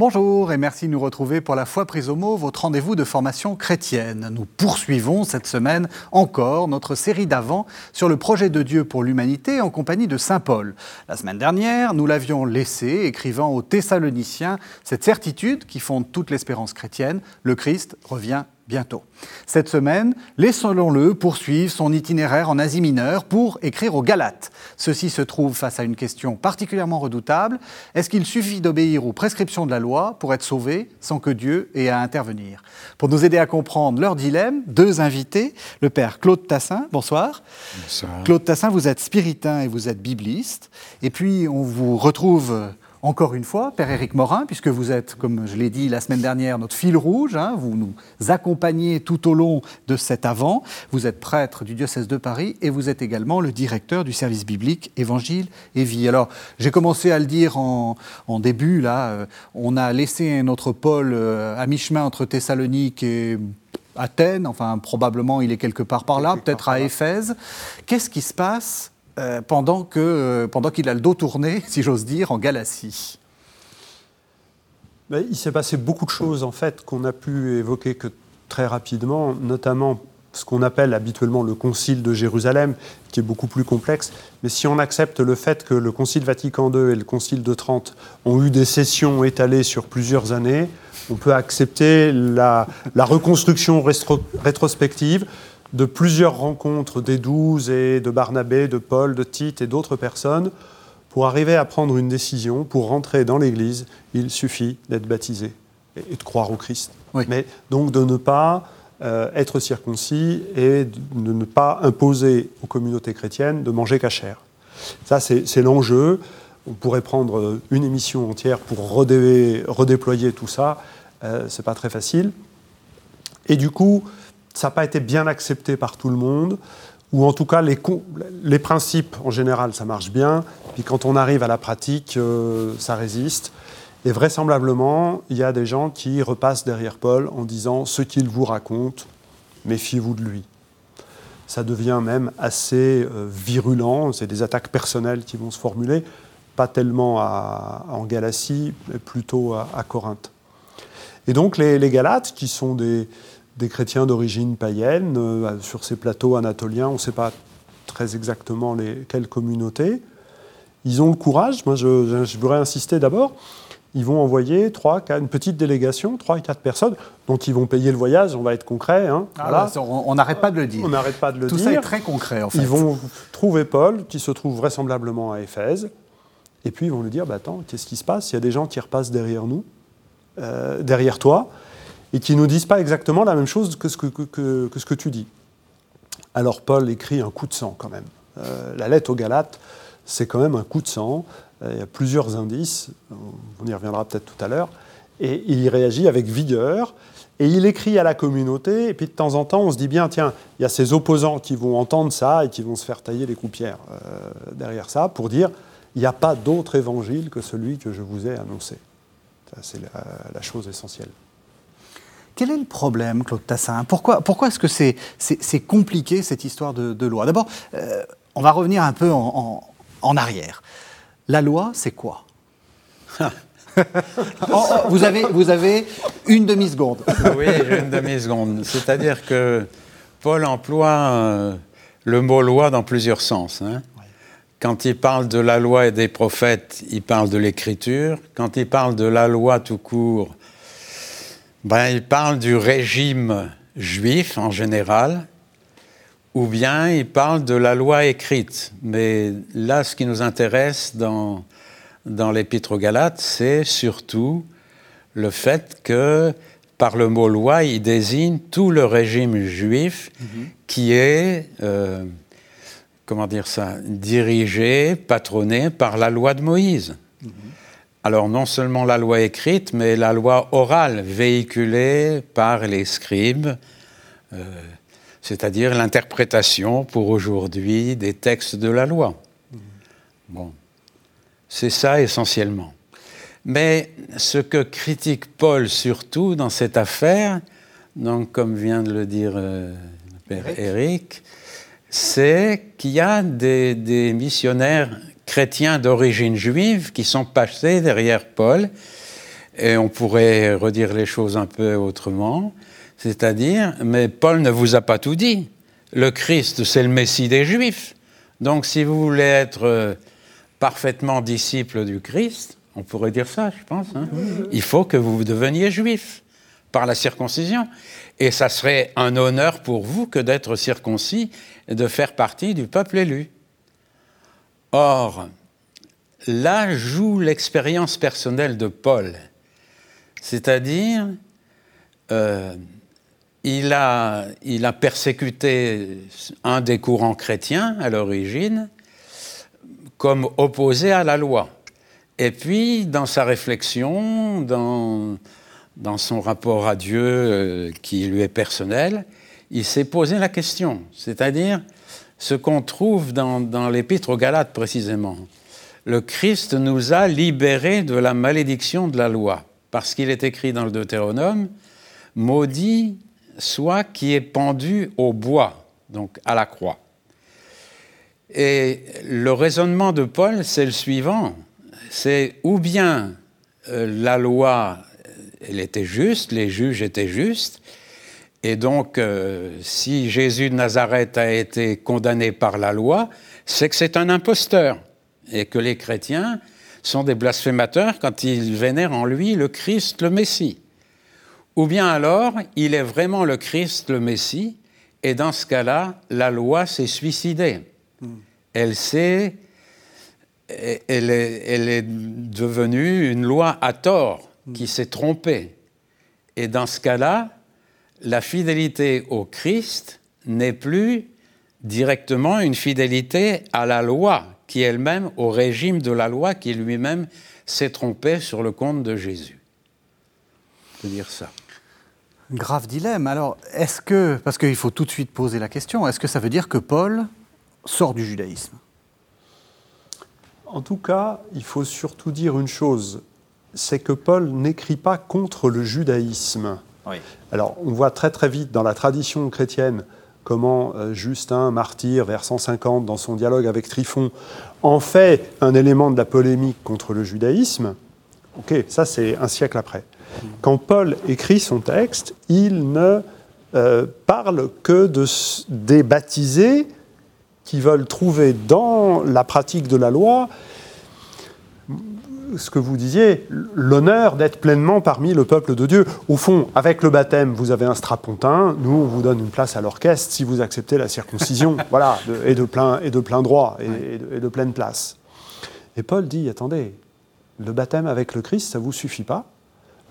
Bonjour et merci de nous retrouver pour la foi prise au mot, votre rendez-vous de formation chrétienne. Nous poursuivons cette semaine encore notre série d'avant sur le projet de Dieu pour l'humanité en compagnie de Saint Paul. La semaine dernière, nous l'avions laissé écrivant aux Thessaloniciens cette certitude qui fonde toute l'espérance chrétienne, le Christ revient bientôt. Cette semaine, laissons-le poursuivre son itinéraire en Asie mineure pour écrire aux Galates. Ceci se trouve face à une question particulièrement redoutable. Est-ce qu'il suffit d'obéir aux prescriptions de la loi pour être sauvé sans que Dieu ait à intervenir? Pour nous aider à comprendre leur dilemme, deux invités, le père Claude Tassin, bonsoir. Bonsoir. Claude Tassin, vous êtes spiritain et vous êtes bibliste. Et puis, on vous retrouve encore une fois, Père Éric Morin, puisque vous êtes, comme je l'ai dit la semaine dernière, notre fil rouge, hein, vous nous accompagnez tout au long de cet avant, vous êtes prêtre du diocèse de Paris et vous êtes également le directeur du service biblique Évangile et Vie. Alors, j'ai commencé à le dire en, début, là, euh, on a laissé notre pôle euh, à mi-chemin entre Thessalonique et Athènes, enfin probablement il est quelque part par là, peut-être à Éphèse. Qu'est-ce qui se passe euh, pendant qu'il euh, pendant qu'il a le dos tourné, si j'ose dire, en Galatie Il s'est passé beaucoup de choses, en fait, qu'on a pu évoquer que très rapidement, notamment ce qu'on appelle habituellement le Concile de Jérusalem, qui est beaucoup plus complexe. Mais si on accepte le fait que le Concile Vatican II et le Concile de Trente ont eu des sessions étalées sur plusieurs années, on peut accepter la reconstruction rétrospective de plusieurs rencontres des douze et de Barnabé, de Paul, de Tite et d'autres personnes, pour arriver à prendre une décision, pour rentrer dans l'Église, il suffit d'être baptisé et de croire au Christ. Mais donc de ne pas euh, être circoncis et de ne pas imposer aux communautés chrétiennes de manger cachère. Ça, c'est l'enjeu. On pourrait prendre une émission entière pour redéployer tout ça. Euh, c'est pas très facile. Et du coup, ça n'a pas été bien accepté par tout le monde, ou en tout cas les, les, principes en général ça marche bien, puis quand on arrive à la pratique euh, ça résiste. Et vraisemblablement, il y a des gens qui repassent derrière Paul en disant ce qu'il vous raconte, méfiez-vous de lui. Ça devient même assez euh, virulent, c'est des attaques personnelles qui vont se formuler, pas tellement en Galatie, mais plutôt à, Corinthe. Et donc les, les Galates, qui sont des, des chrétiens d'origine païenne euh, sur ces plateaux anatoliens. On ne sait pas très exactement les, quelles communautés. Ils ont le courage. Moi, je, voudrais insister d'abord. Ils vont envoyer trois, une petite délégation, trois et quatre personnes, dont ils vont payer le voyage. On va être concret. Hein, ah on n'arrête pas de le dire. On n'arrête pas de le dire. Tout ça est très concret, en fait. Ils vont trouver Paul, qui se trouve vraisemblablement à Éphèse, et puis ils vont lui dire bah, Attends, qu'est-ce qui se passe? Il y a des gens qui repassent derrière nous, euh, derrière toi et qui ne nous disent pas exactement la même chose que ce que, tu dis. Alors Paul écrit un coup de sang quand même. Euh, la lettre aux Galates, c'est quand même un coup de sang. Euh, il y a plusieurs indices, on y reviendra peut-être tout à l'heure, et il y réagit avec vigueur. Et il écrit à la communauté, et puis de temps en temps, on se dit bien, tiens, il y a ces opposants qui vont entendre ça et qui vont se faire tailler les coupières euh, derrière ça pour dire, il n'y a pas d'autre évangile que celui que je vous ai annoncé. C'est la chose essentielle. Quel est le problème, Claude Tassin? Pourquoi, pourquoi est-ce que c'est compliqué, cette histoire de, loi? D'abord, euh, on va revenir un peu en, en, arrière. La loi, c'est quoi? Vous, avez, vous avez une demi-seconde. oui, une demi-seconde. C'est-à-dire que Paul emploie euh, le mot loi dans plusieurs sens. Hein. Quand il parle de la loi et des prophètes, il parle de l'écriture. Quand il parle de la loi tout court, ben, Il parle du régime juif en général, ou bien il parle de la loi écrite. Mais là, ce qui nous intéresse dans, dans l'Épître aux Galates, c'est surtout le fait que par le mot loi, il désigne tout le régime juif mhm. qui est, euh, comment dire ça, dirigé, patronné par la loi de Moïse. Alors non seulement la loi écrite, mais la loi orale véhiculée par les scribes, euh, c'est-à-dire l'interprétation pour aujourd'hui des textes de la loi. Bon, c'est ça essentiellement. Mais ce que critique Paul surtout dans cette affaire, donc comme vient de le dire euh, le Père Éric, c'est qu'il y a des, des missionnaires chrétiens d'origine juive qui sont passés derrière Paul Et on pourrait redire les choses un peu autrement, c'est-à-dire, mais Paul ne vous a pas tout dit. Le Christ, c'est le Messie des Juifs. Donc si vous voulez être euh, parfaitement disciple du Christ, on pourrait dire ça, je pense, hein, il faut que vous deveniez juif par la circoncision. Et ça serait un honneur pour vous que d'être circoncis et de faire partie du peuple élu. Or, là joue l'expérience personnelle de Paul. C'est-à-dire, euh, il, a, persécuté un des courants chrétiens à l'origine comme opposé à la loi. Et puis, dans sa réflexion, dans, dans son rapport à Dieu euh, qui lui est personnel, il s'est posé la question, c'est-à-dire ce qu'on trouve dans, l'épître aux Galates précisément. Le Christ nous a libérés de la malédiction de la loi, parce qu'il est écrit dans le Deutéronome, maudit soit qui est pendu au bois, donc à la croix. Et le raisonnement de Paul, c'est le suivant, c'est ou bien euh, la loi, elle était juste, les juges étaient justes, et donc euh, si Jésus de Nazareth a été condamné par la loi, c'est que c'est un imposteur, et que les chrétiens sont des blasphémateurs quand ils vénèrent en lui le Christ, le Messie. Ou bien alors, il est vraiment le Christ, le Messie, et dans ce cas-là, la loi s'est suicidée. Hmm. Elle s'est, elle est, elle est, devenue une loi à tort hmm. qui s'est trompée. Et dans ce cas-là, la fidélité au Christ n'est plus directement une fidélité à la loi, qui elle-même, au régime de la loi, qui lui-même s'est trompé sur le compte de Jésus. Je peux dire ça. Grave dilemme. Alors, est-ce que, parce qu'il faut tout de suite poser la question, est-ce que ça veut dire que Paul sort du judaïsme? En tout cas, il faut surtout dire une chose, c'est que Paul n'écrit pas contre le judaïsme. Alors, on voit très très vite dans la tradition chrétienne comment euh, Justin, martyr, vers 150, dans son dialogue avec Tryphon, en fait un élément de la polémique contre le judaïsme. Ok, ça c'est un siècle après. Quand Paul écrit son texte, il ne euh, parle que de, des baptisés qui veulent trouver dans la pratique de la loi ce que vous disiez, l'honneur d'être pleinement parmi le peuple de Dieu. Au fond, avec le baptême, vous avez un strapontin, nous, on vous donne une place à l'orchestre si vous acceptez la circoncision, voilà, et, de plein, et de plein droit, et, de, et, de, pleine place. Et Paul dit, attendez, le baptême avec le Christ, ça ne vous suffit pas?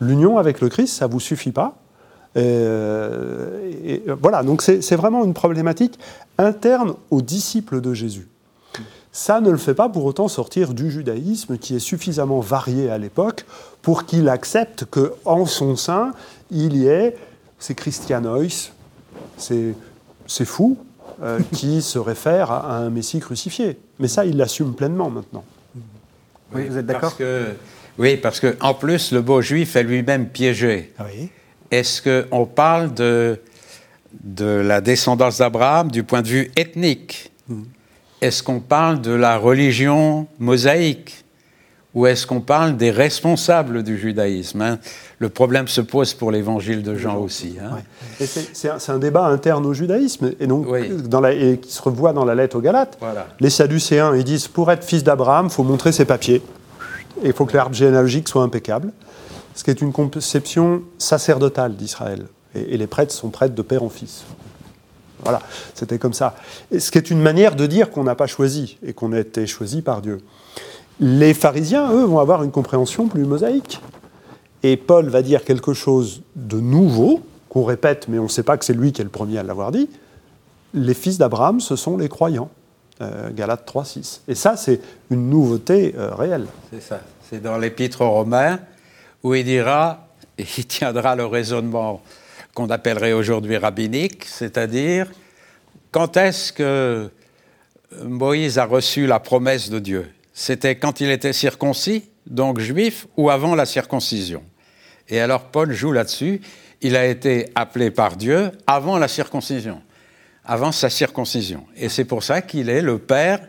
L'union avec le Christ, ça ne vous suffit pas? Euh, et, voilà, donc c'est vraiment une problématique interne aux disciples de Jésus. Ça ne le fait pas pour autant sortir du judaïsme qui est suffisamment varié à l'époque pour qu'il accepte qu'en son sein, il y ait ces christianois, ces, ces fous, euh, qui se réfèrent à, un Messie crucifié. Mais ça, il l'assume pleinement maintenant. Oui, vous êtes d'accord oui, parce qu'en plus, le beau juif est lui-même piégé. Est-ce qu'on parle de, de la descendance d'Abraham du point de vue ethnique? Hmm. Est-ce qu'on parle de la religion mosaïque Ou est-ce qu'on parle des responsables du judaïsme hein? Le problème se pose pour l'évangile de Jean aussi. Hein. C'est un, un, débat interne au judaïsme, et, donc, dans la, et qui se revoit dans la lettre aux Galates. Les Sadducéens, ils disent, pour être fils d'Abraham, il faut montrer ses papiers il faut que l'arbre généalogique soit impeccable, ce qui est une conception sacerdotale d'Israël. Et, les prêtres sont prêtres de père en fils. Voilà, c'était comme ça. Et ce qui est une manière de dire qu'on n'a pas choisi et qu'on a été choisi par Dieu. Les pharisiens, eux, vont avoir une compréhension plus mosaïque. Et Paul va dire quelque chose de nouveau, qu'on répète, mais on ne sait pas que c'est lui qui est le premier à l'avoir dit. Les fils d'Abraham, ce sont les croyants. Euh, Galates 3, 6. Et ça, c'est une nouveauté euh, réelle. C'est ça. C'est dans l'Épître aux Romains où il dira, et il tiendra le raisonnement qu'on appellerait aujourd'hui rabbinique, c'est-à-dire quand est-ce que Moïse a reçu la promesse de Dieu? C'était quand il était circoncis, donc juif, ou avant la circoncision? Et alors Paul joue là-dessus. Il a été appelé par Dieu avant la circoncision avant sa circoncision. Et c'est pour ça qu'il est le père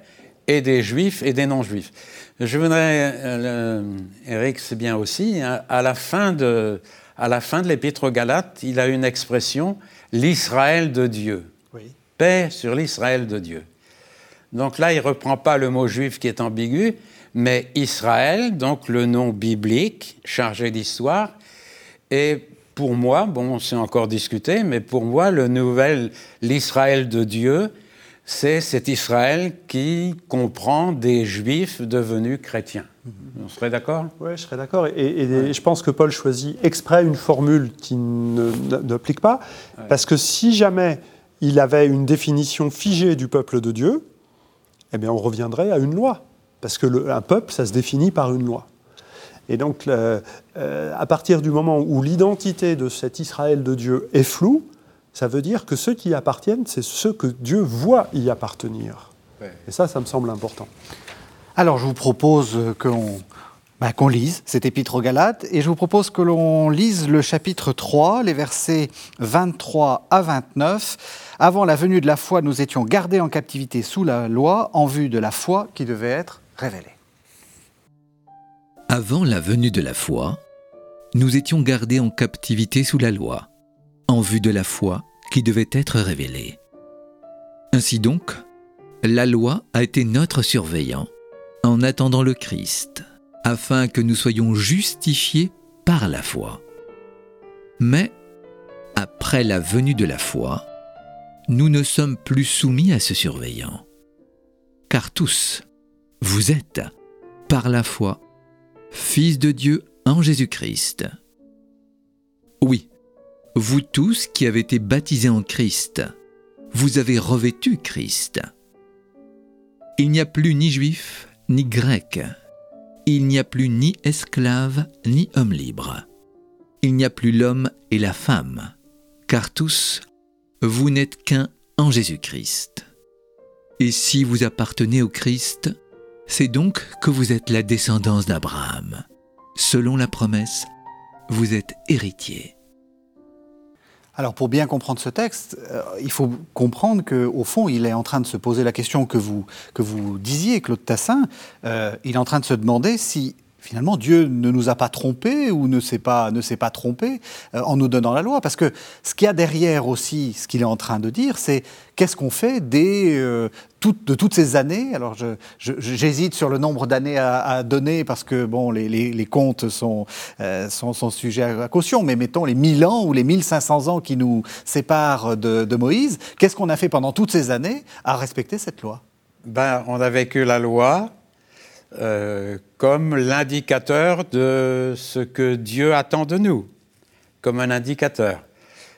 et des juifs et des non-juifs. Je voudrais, euh, Eric, c'est bien aussi, hein, à la fin de, à la fin de l'épître aux Galates, il a une expression, l'Israël de Dieu. Paix sur l'Israël de Dieu. Donc là, il ne reprend pas le mot juif qui est ambigu, mais Israël, donc le nom biblique chargé d'histoire. Et pour moi, bon, c'est encore discuté, mais pour moi, le nouvel, l'Israël de Dieu, c'est cet Israël qui comprend des juifs devenus chrétiens. On serait d'accord? Oui, je serais d'accord. Et, je pense que Paul choisit exprès une formule qui n'applique pas, parce que si jamais il avait une définition figée du peuple de Dieu, eh bien, on reviendrait à une loi. Parce qu'un peuple, ça se définit par une loi. Et donc, euh, à partir du moment où l'identité de cet Israël de Dieu est floue, ça veut dire que ceux qui y appartiennent, c'est ceux que Dieu voit y appartenir. Et ça, ça me semble important. Alors, je vous propose qu'on bah, qu'on lise cet épître aux Galates, et je vous propose que l'on lise le chapitre 3, les versets 23 à 29. Avant la venue de la foi, nous étions gardés en captivité sous la loi en vue de la foi qui devait être révélée. Avant la venue de la foi, nous étions gardés en captivité sous la loi, en vue de la foi qui devait être révélée. Ainsi donc, la loi a été notre surveillant en attendant le Christ afin que nous soyons justifiés par la foi. Mais, après la venue de la foi, nous ne sommes plus soumis à ce surveillant. Car tous, vous êtes, par la foi, fils de Dieu en Jésus-Christ. Oui, vous tous qui avez été baptisés en Christ, vous avez revêtu Christ. Il n'y a plus ni juif, ni grec, il n'y a plus ni esclave ni homme libre. Il n'y a plus l'homme et la femme, car tous, vous n'êtes qu'un en Jésus-Christ. Et si vous appartenez au Christ, c'est donc que vous êtes la descendance d'Abraham. Selon la promesse, vous êtes héritier. Alors pour bien comprendre ce texte, euh, il faut comprendre qu'au fond, il est en train de se poser la question que vous, que vous disiez, Claude Tassin. Euh, il est en train de se demander si finalement Dieu ne nous a pas trompés ou ne s'est pas, trompé euh, en nous donnant la loi. Parce que ce qu'il y a derrière aussi, ce qu'il est en train de dire, c'est qu'est-ce qu'on fait des, euh, de toutes ces années? Alors j'hésite sur le nombre d'années à, donner parce que bon, les, comptes sont, euh, sont, sont, sujets à, caution, mais mettons les 1000 ans ou les 1500 ans qui nous séparent de, de Moïse, qu'est-ce qu'on a fait pendant toutes ces années à respecter cette loi? Ben, On a vécu la loi, euh, comme l'indicateur de ce que Dieu attend de nous, comme un indicateur.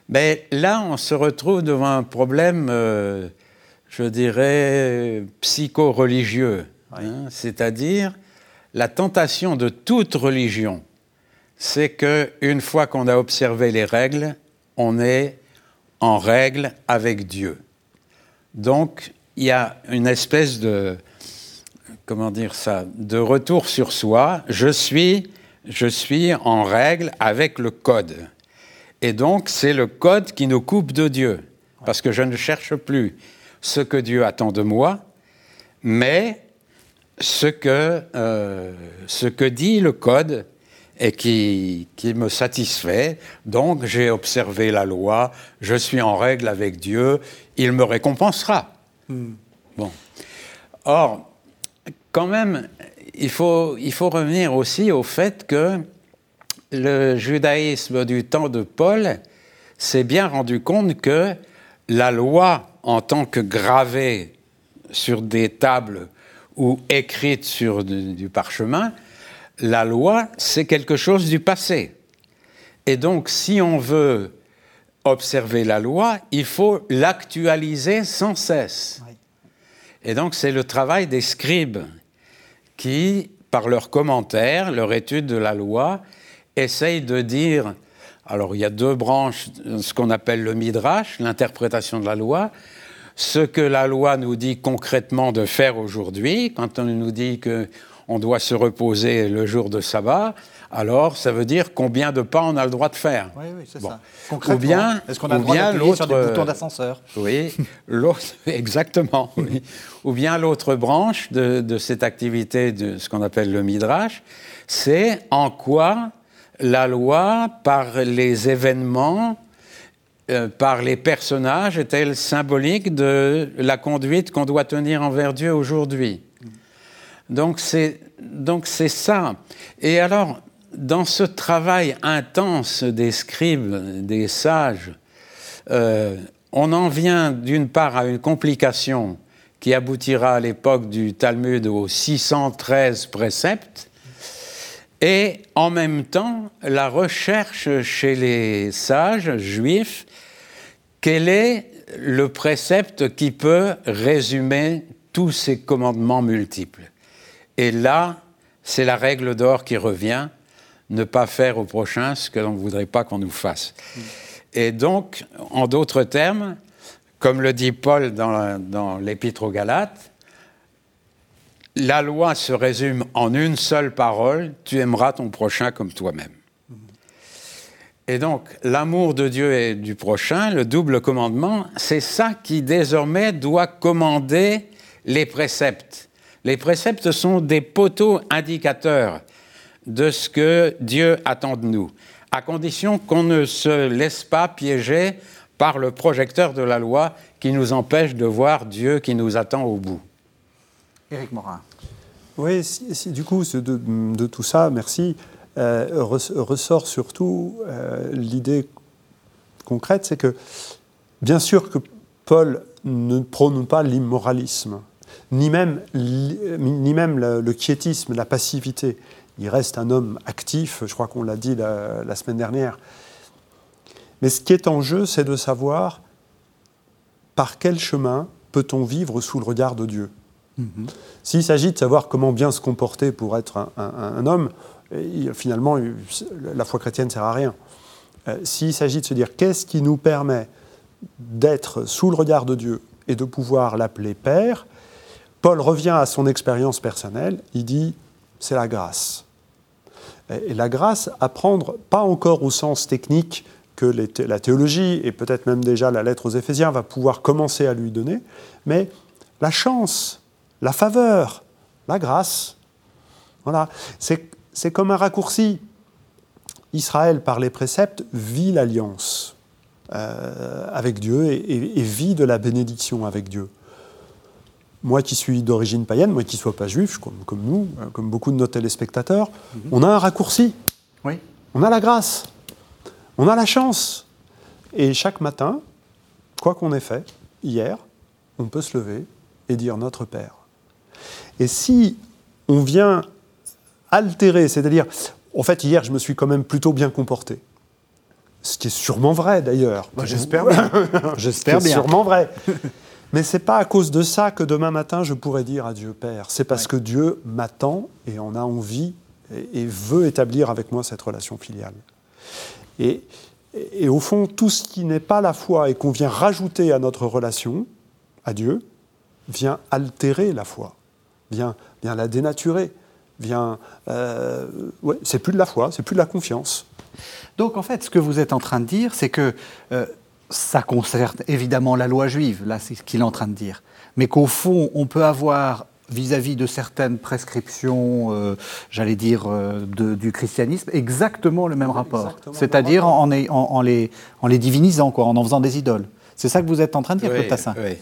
Mais là, on se retrouve devant un problème, euh, je dirais, psycho-religieux, hein, c'est-à-dire la tentation de toute religion, c'est qu'une fois qu'on a observé les règles, on est en règle avec Dieu. Donc, il y a une espèce de, comment dire ça, de retour sur soi. Je suis, je suis en règle avec le code. Et donc, c'est le code qui nous coupe de Dieu. Parce que je ne cherche plus ce que Dieu attend de moi, mais ce que, euh, ce que dit le code et qui, qui me satisfait. Donc, j'ai observé la loi, je suis en règle avec Dieu, il me récompensera. Hmm. Bon. Or, quand même, il faut, il faut revenir aussi au fait que le judaïsme du temps de Paul s'est bien rendu compte que la loi, en tant que gravée sur des tables ou écrite sur du, parchemin, la loi, c'est quelque chose du passé. Et donc, si on veut observer la loi, il faut l'actualiser sans cesse. Et donc, c'est le travail des scribes qui, par leurs commentaires, leur étude de la loi, essayent de dire, alors il y a deux branches, ce qu'on appelle le midrash, l'interprétation de la loi, ce que la loi nous dit concrètement de faire aujourd'hui, quand on nous dit que on doit se reposer le jour de sabbat, alors ça veut dire combien de pas on a le droit de faire. Oui, oui, c'est Bon. ça. Ou Concrètement, bien, est-ce qu'on a ou le droit d'appuyer sur des boutons d'ascenseur? Oui, l'autre, exactement. oui. Ou bien l'autre branche de, de cette activité de ce qu'on appelle le midrash, c'est en quoi la loi, par les événements, euh, par les personnages, est-elle symbolique de la conduite qu'on doit tenir envers Dieu aujourd'hui? Donc c'est, donc c'est ça. Et alors, dans ce travail intense des scribes, des sages, euh, on en vient d'une part à une complication qui aboutira à l'époque du Talmud aux 613 préceptes, et en même temps la recherche chez les sages juifs, quel est le précepte qui peut résumer tous ces commandements multiples Et là, c'est la règle d'or qui revient, ne pas faire au prochain ce que l'on ne voudrait pas qu'on nous fasse. Et donc, en d'autres termes, comme le dit Paul dans, l'Épître aux Galates, la loi se résume en une seule parole, tu aimeras ton prochain comme toi-même. Et donc, l'amour de Dieu et du prochain, le double commandement, c'est ça qui désormais doit commander les préceptes. Les préceptes sont des poteaux indicateurs de ce que Dieu attend de nous, à condition qu'on ne se laisse pas piéger par le projecteur de la loi qui nous empêche de voir Dieu qui nous attend au bout. Éric Morin. Oui, si- si- du coup, de, de tout ça, merci, euh, res- ressort surtout euh, l'idée concrète, c'est que bien sûr que Paul ne prône pas l'immoralisme, ni même, ni même le, le quiétisme, la passivité. Il reste un homme actif, je crois qu'on l'a dit la, la semaine dernière. Mais ce qui est en jeu, c'est de savoir par quel chemin peut-on vivre sous le regard de Dieu. S'il s'agit de savoir comment bien se comporter pour être un, un- un homme, finalement, la foi chrétienne ne sert à rien. Euh, S'il s'agit de se dire qu'est-ce qui nous permet d'être sous le regard de Dieu et de pouvoir l'appeler Père, Paul revient à son expérience personnelle, il dit c'est la grâce. Et la grâce, à prendre pas encore au sens technique que la théologie et peut-être même déjà la lettre aux Éphésiens va pouvoir commencer à lui donner, mais la chance, la faveur, la grâce. Voilà, c'est comme un raccourci. Israël, par les préceptes, vit l'alliance euh, avec Dieu et vit de la bénédiction avec Dieu. Moi qui suis d'origine païenne, moi qui ne sois pas juif, comme, comme nous, euh, comme beaucoup de nos téléspectateurs, on a un raccourci. Oui. On a la grâce, on a la chance. Et chaque matin, quoi qu'on ait fait, hier, on peut se lever et dire Notre Père. Et si on vient altérer, c'est-à-dire, en fait, hier, je me suis quand même plutôt bien comporté. Ce qui est sûrement vrai d'ailleurs. Bah, J'espère bien. J'espère C'est bien. sûrement vrai. Mais c'est pas à cause de ça que demain matin je pourrais dire à Dieu Père. C'est parce Ouais. que Dieu m'attend et en a envie et, et veut établir avec moi cette relation filiale. Et, et- et au fond, tout ce qui n'est pas la foi et qu'on vient rajouter à notre relation à Dieu vient altérer la foi, vient, vient la dénaturer, vient. euh, ouais, c'est plus de la foi, c'est plus de la confiance. Donc en fait, ce que vous êtes en train de dire, c'est que euh, ça concerne évidemment la loi juive, là c'est ce qu'il est en train de dire, mais qu'au fond, on peut avoir vis-à-vis de certaines prescriptions, euh, j'allais dire, euh, de- du christianisme, exactement le même rapport. C'est-à-dire en, en, en- en les, en les divinisant, quoi, en en faisant des idoles. C'est ça que vous êtes en train de dire, Oui, Claude Tassin oui.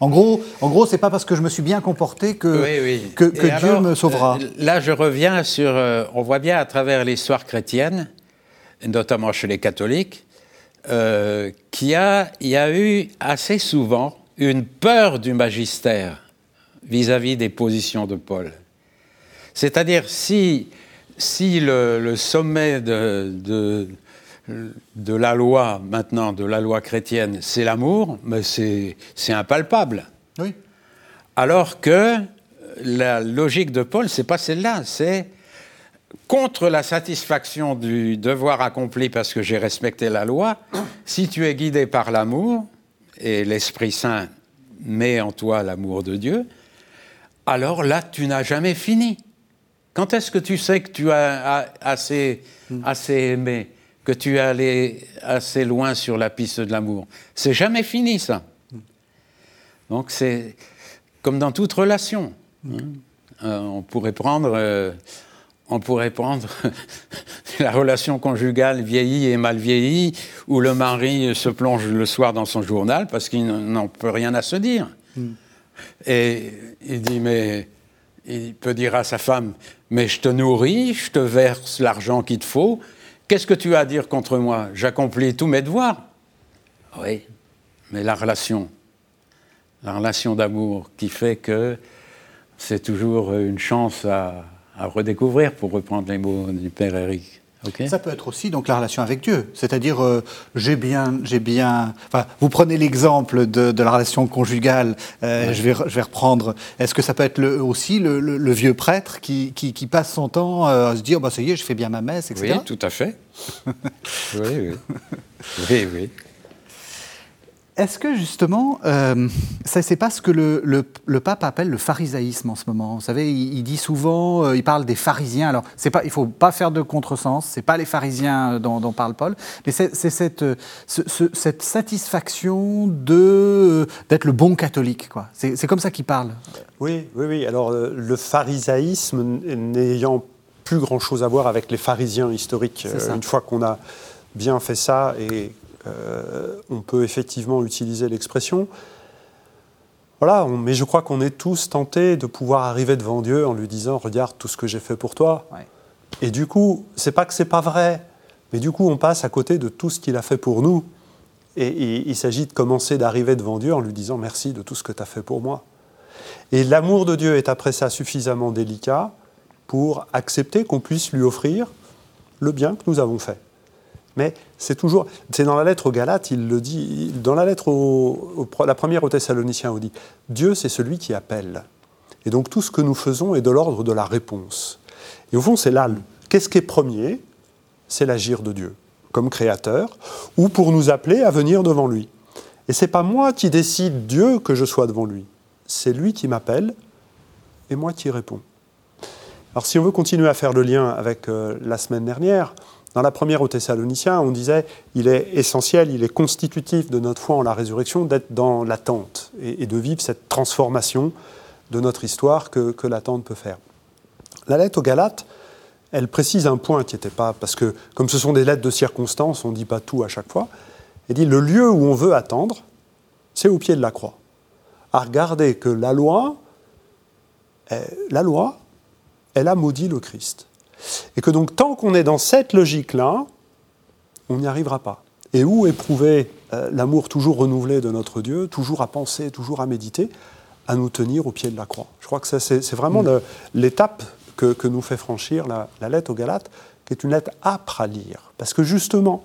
En gros, en gros, c'est pas parce que je me suis bien comporté que, que, Dieu alors, me sauvera. euh, là, je reviens sur. euh, on voit bien à travers l'histoire chrétienne, notamment chez les catholiques, euh, qu'il y a, il y a eu assez souvent une peur du magistère vis-à-vis des positions de Paul. C'est-à-dire, si, si le, le sommet de, de, de la loi, maintenant, de la loi chrétienne, c'est l'amour, mais c'est c'est impalpable. Oui. Alors que la logique de Paul, c'est pas celle-là, c'est contre la satisfaction du devoir accompli parce que j'ai respecté la loi, si tu es guidé par l'amour, et l'Esprit Saint met en toi l'amour de Dieu, alors là, tu n'as jamais fini. Quand est-ce que tu sais que tu as assez, aimé, que tu es allé assez loin sur la piste de l'amour? C'est jamais fini, ça. Donc, c'est comme dans toute relation. Hein. Euh, on pourrait prendre. Euh, on pourrait prendre la relation conjugale vieillie et mal vieillie, où le mari se plonge le soir dans son journal parce qu'il n'en peut rien à se dire. Hmm. Et il dit, mais il peut dire à sa femme, mais je te nourris, je te verse l'argent qu'il te faut, qu'est-ce que tu as à dire contre moi? J'accomplis tous mes devoirs. Oui, mais la relation, la relation d'amour qui fait que c'est toujours une chance à, à redécouvrir, pour reprendre les mots du Père Eric. Ça peut être aussi donc la relation avec Dieu, c'est-à-dire euh, j'ai bien, j'ai bien. Enfin, vous prenez l'exemple de, la relation conjugale. Euh, je vais, je vais reprendre. Est-ce que ça peut être le, aussi le, vieux prêtre qui, qui, passe son temps euh, à se dire bah ça y est, je fais bien ma messe, etc. Oui, tout à fait. oui, oui, oui, oui. Est-ce que justement, euh, ça c'est pas ce que le, le, pape appelle le pharisaïsme en ce moment? Vous savez, il, dit souvent, euh, il parle des pharisiens. Alors, c'est pas, il faut pas faire de contresens. C'est pas les pharisiens dont, parle Paul, mais c'est cette, euh, cette satisfaction de d'être le bon catholique. Quoi. C'est, comme ça qu'il parle. Oui, oui, oui. Alors, le pharisaïsme n'ayant plus grand-chose à voir avec les pharisiens historiques. Une fois qu'on a bien fait ça et euh, on peut effectivement utiliser l'expression. Voilà, mais je crois qu'on est tous tentés de pouvoir arriver devant Dieu en lui disant Regarde tout ce que j'ai fait pour toi. Et du coup, c'est pas que c'est pas vrai, mais du coup, on passe à côté de tout ce qu'il a fait pour nous. Et, il s'agit de commencer d'arriver devant Dieu en lui disant Merci de tout ce que tu as fait pour moi. Et l'amour de Dieu est après ça suffisamment délicat pour accepter qu'on puisse lui offrir le bien que nous avons fait. Mais c'est toujours, c'est dans la lettre aux Galates, il le dit, dans la lettre la première aux Thessaloniciens, il dit Dieu, c'est celui qui appelle. Et donc tout ce que nous faisons est de l'ordre de la réponse. Et au fond, c'est là, qu'est-ce qui est premier? C'est l'agir de Dieu, comme créateur, ou pour nous appeler à venir devant lui. Et c'est pas moi qui décide Dieu que je sois devant lui, c'est lui qui m'appelle et moi qui réponds. Alors si on veut continuer à faire le lien avec euh, la semaine dernière, dans la première aux Thessaloniciens, on disait il est essentiel, il est constitutif de notre foi en la résurrection d'être dans l'attente et, de vivre cette transformation de notre histoire que, l'attente peut faire. La lettre aux Galates, elle précise un point qui n'était pas, parce que comme ce sont des lettres de circonstance, on ne dit pas tout à chaque fois, elle dit le lieu où on veut attendre, c'est au pied de la croix. À regarder que la loi, la loi, elle a maudit le Christ. Et que donc tant qu'on est dans cette logique-là, on n'y arrivera pas. Et où éprouver euh, l'amour toujours renouvelé de notre Dieu, toujours à penser, toujours à méditer, à nous tenir au pied de la croix. Je crois que c'est vraiment mm. l'étape que, nous fait franchir la, lettre aux Galates, qui est une lettre âpre à lire. Parce que justement,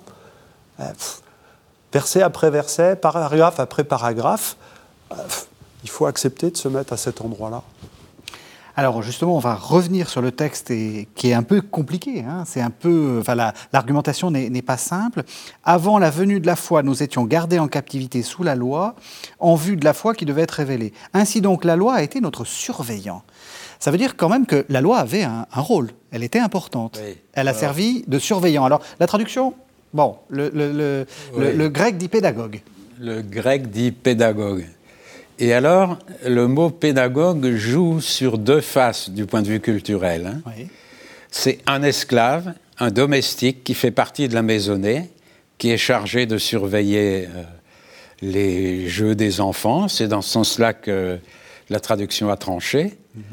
euh, verset après verset, paragraphe après paragraphe, euh, il faut accepter de se mettre à cet endroit-là. Alors justement, on va revenir sur le texte et, qui est un peu compliqué. Hein. C'est un peu, enfin, l'argumentation n'est pas simple. Avant la venue de la foi, nous étions gardés en captivité sous la loi, en vue de la foi qui devait être révélée. Ainsi donc, la loi a été notre surveillant. Ça veut dire quand même que la loi avait un, rôle. Elle était importante. Elle a servi de surveillant. Alors la traduction, bon, le, le grec dit pédagogue. Le grec dit pédagogue. Et alors, le mot pédagogue joue sur deux faces du point de vue culturel. Hein. C'est un esclave, un domestique qui fait partie de la maisonnée, qui est chargé de surveiller euh, les jeux des enfants. C'est dans ce sens-là que la traduction a tranché. Mhm.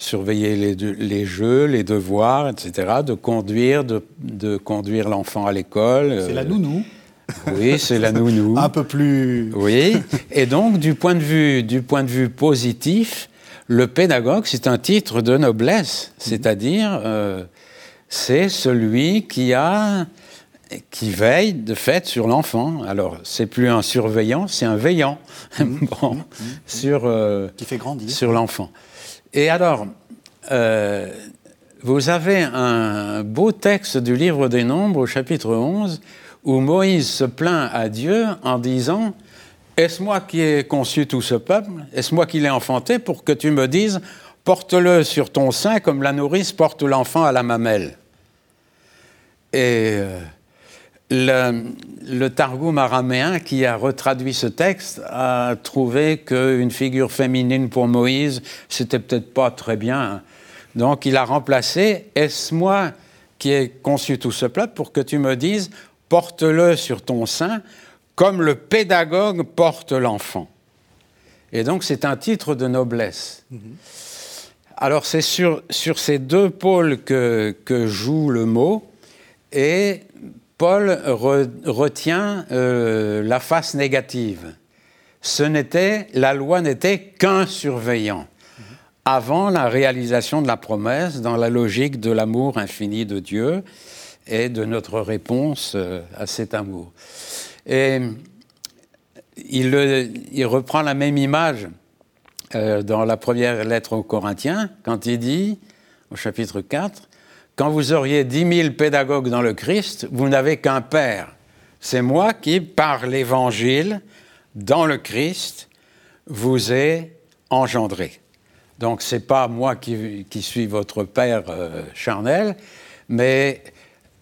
Surveiller les, les, jeux, les devoirs, etc., de conduire, de, de conduire l'enfant à l'école. C'est la nounou. Oui, c'est la nounou. Un peu plus. Oui. Et donc, du point de vue, du point de vue positif, le pédagogue, c'est un titre de noblesse. C'est-à-dire, euh, c'est celui qui a qui veille de fait sur l'enfant. Alors, c'est plus un surveillant, c'est un veillant mmh. bon, mmh. sur, euh, qui fait grandir. sur l'enfant. Et alors, euh, vous avez un beau texte du livre des Nombres au chapitre 11 où Moïse se plaint à Dieu en disant Est-ce moi qui ai conçu tout ce peuple? Est-ce moi qui l'ai enfanté pour que tu me dises porte-le sur ton sein comme la nourrice porte l'enfant à la mamelle? Et euh, le, le, Targum araméen qui a retraduit ce texte a trouvé qu'une figure féminine pour Moïse, c'était peut-être pas très bien. Donc il a remplacé Est-ce moi qui ai conçu tout ce plat pour que tu me dises porte-le sur ton sein comme le pédagogue porte l'enfant. Et donc c'est un titre de noblesse. Mm-hmm. Alors c'est sur, sur, ces deux pôles que, que, joue le mot, et Paul retient euh, la face négative. Ce n'était, la loi n'était qu'un surveillant mm-hmm. avant la réalisation de la promesse dans la logique de l'amour infini de Dieu et de notre réponse euh, à cet amour. Et il, reprend la même image euh, dans la première lettre aux Corinthiens, quand il dit, au chapitre 4, Quand vous auriez dix mille pédagogues dans le Christ, vous n'avez qu'un Père. C'est moi qui, par l'Évangile, dans le Christ, vous ai engendré. Donc, ce n'est pas moi qui, suis votre Père euh, charnel, mais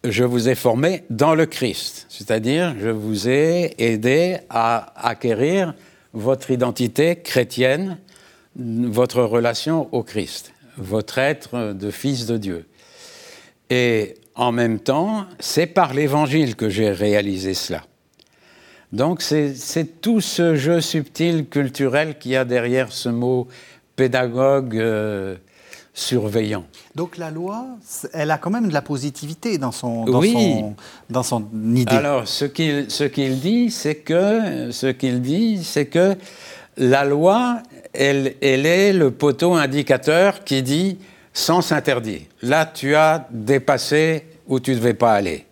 je vous ai formé dans le Christ, c'est-à-dire je vous ai aidé à acquérir votre identité chrétienne, votre relation au Christ, votre être de fils de Dieu. Et en même temps, c'est par l'Évangile que j'ai réalisé cela. Donc c'est tout ce jeu subtil culturel qu'il y a derrière ce mot pédagogue. Euh, surveillant. Donc la loi, elle a quand même de la positivité dans son, dans son, dans son idée. Alors ce qu'il ce qu'il dit, c'est que ce qu'il dit, c'est que la loi, elle, elle est le poteau indicateur qui dit sens interdit. Là, tu as dépassé où tu ne devais pas aller.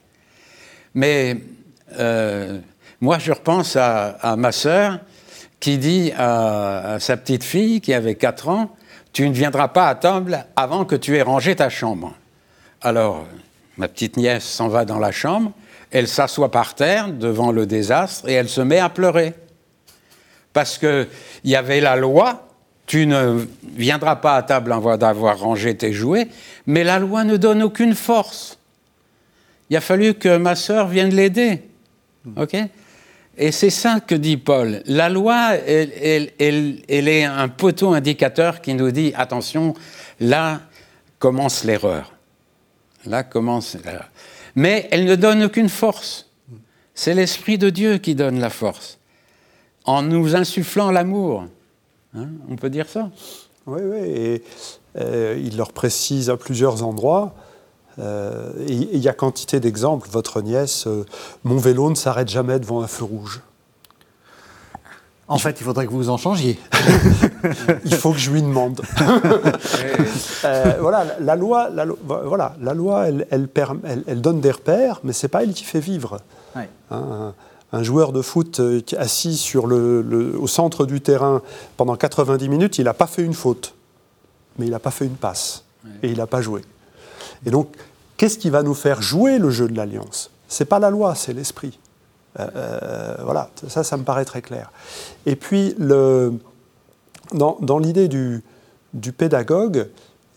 Mais euh, moi, je repense à, à ma sœur qui dit à, à, sa petite fille qui avait 4 ans, tu ne viendras pas à table avant que tu aies rangé ta chambre. Alors, ma petite nièce s'en va dans la chambre, elle s'assoit par terre devant le désastre et elle se met à pleurer. Parce qu'il y avait la loi, tu ne viendras pas à table avant d'avoir rangé tes jouets, mais la loi ne donne aucune force. Il a fallu que ma sœur vienne l'aider. OK? Et c'est ça que dit Paul. La loi, elle, est un poteau indicateur qui nous dit attention, là commence l'erreur. Là commence. Mais elle ne donne aucune force. C'est l'Esprit de Dieu qui donne la force, en nous insufflant l'amour. Hein, on peut dire ça? Oui, oui. Et euh, il leur précise à plusieurs endroits euh, il y a quantité d'exemples. Votre nièce, euh, mon vélo ne s'arrête jamais devant un feu rouge. En fait, il faudrait que vous en changiez. il faut que je lui demande. Euh, voilà, la loi, la, voilà, la loi elle, elle, donne des repères, mais c'est pas elle qui fait vivre. Hein, un, joueur de foot assis sur le, au centre du terrain pendant 90 minutes, il n'a pas fait une faute, mais il n'a pas fait une passe, et il n'a pas joué. Et donc, qu'est-ce qui va nous faire jouer le jeu de l'alliance? C'est pas la loi, c'est l'esprit. Euh, euh, voilà, ça, ça me paraît très clair. Et puis, dans, l'idée du, du, pédagogue,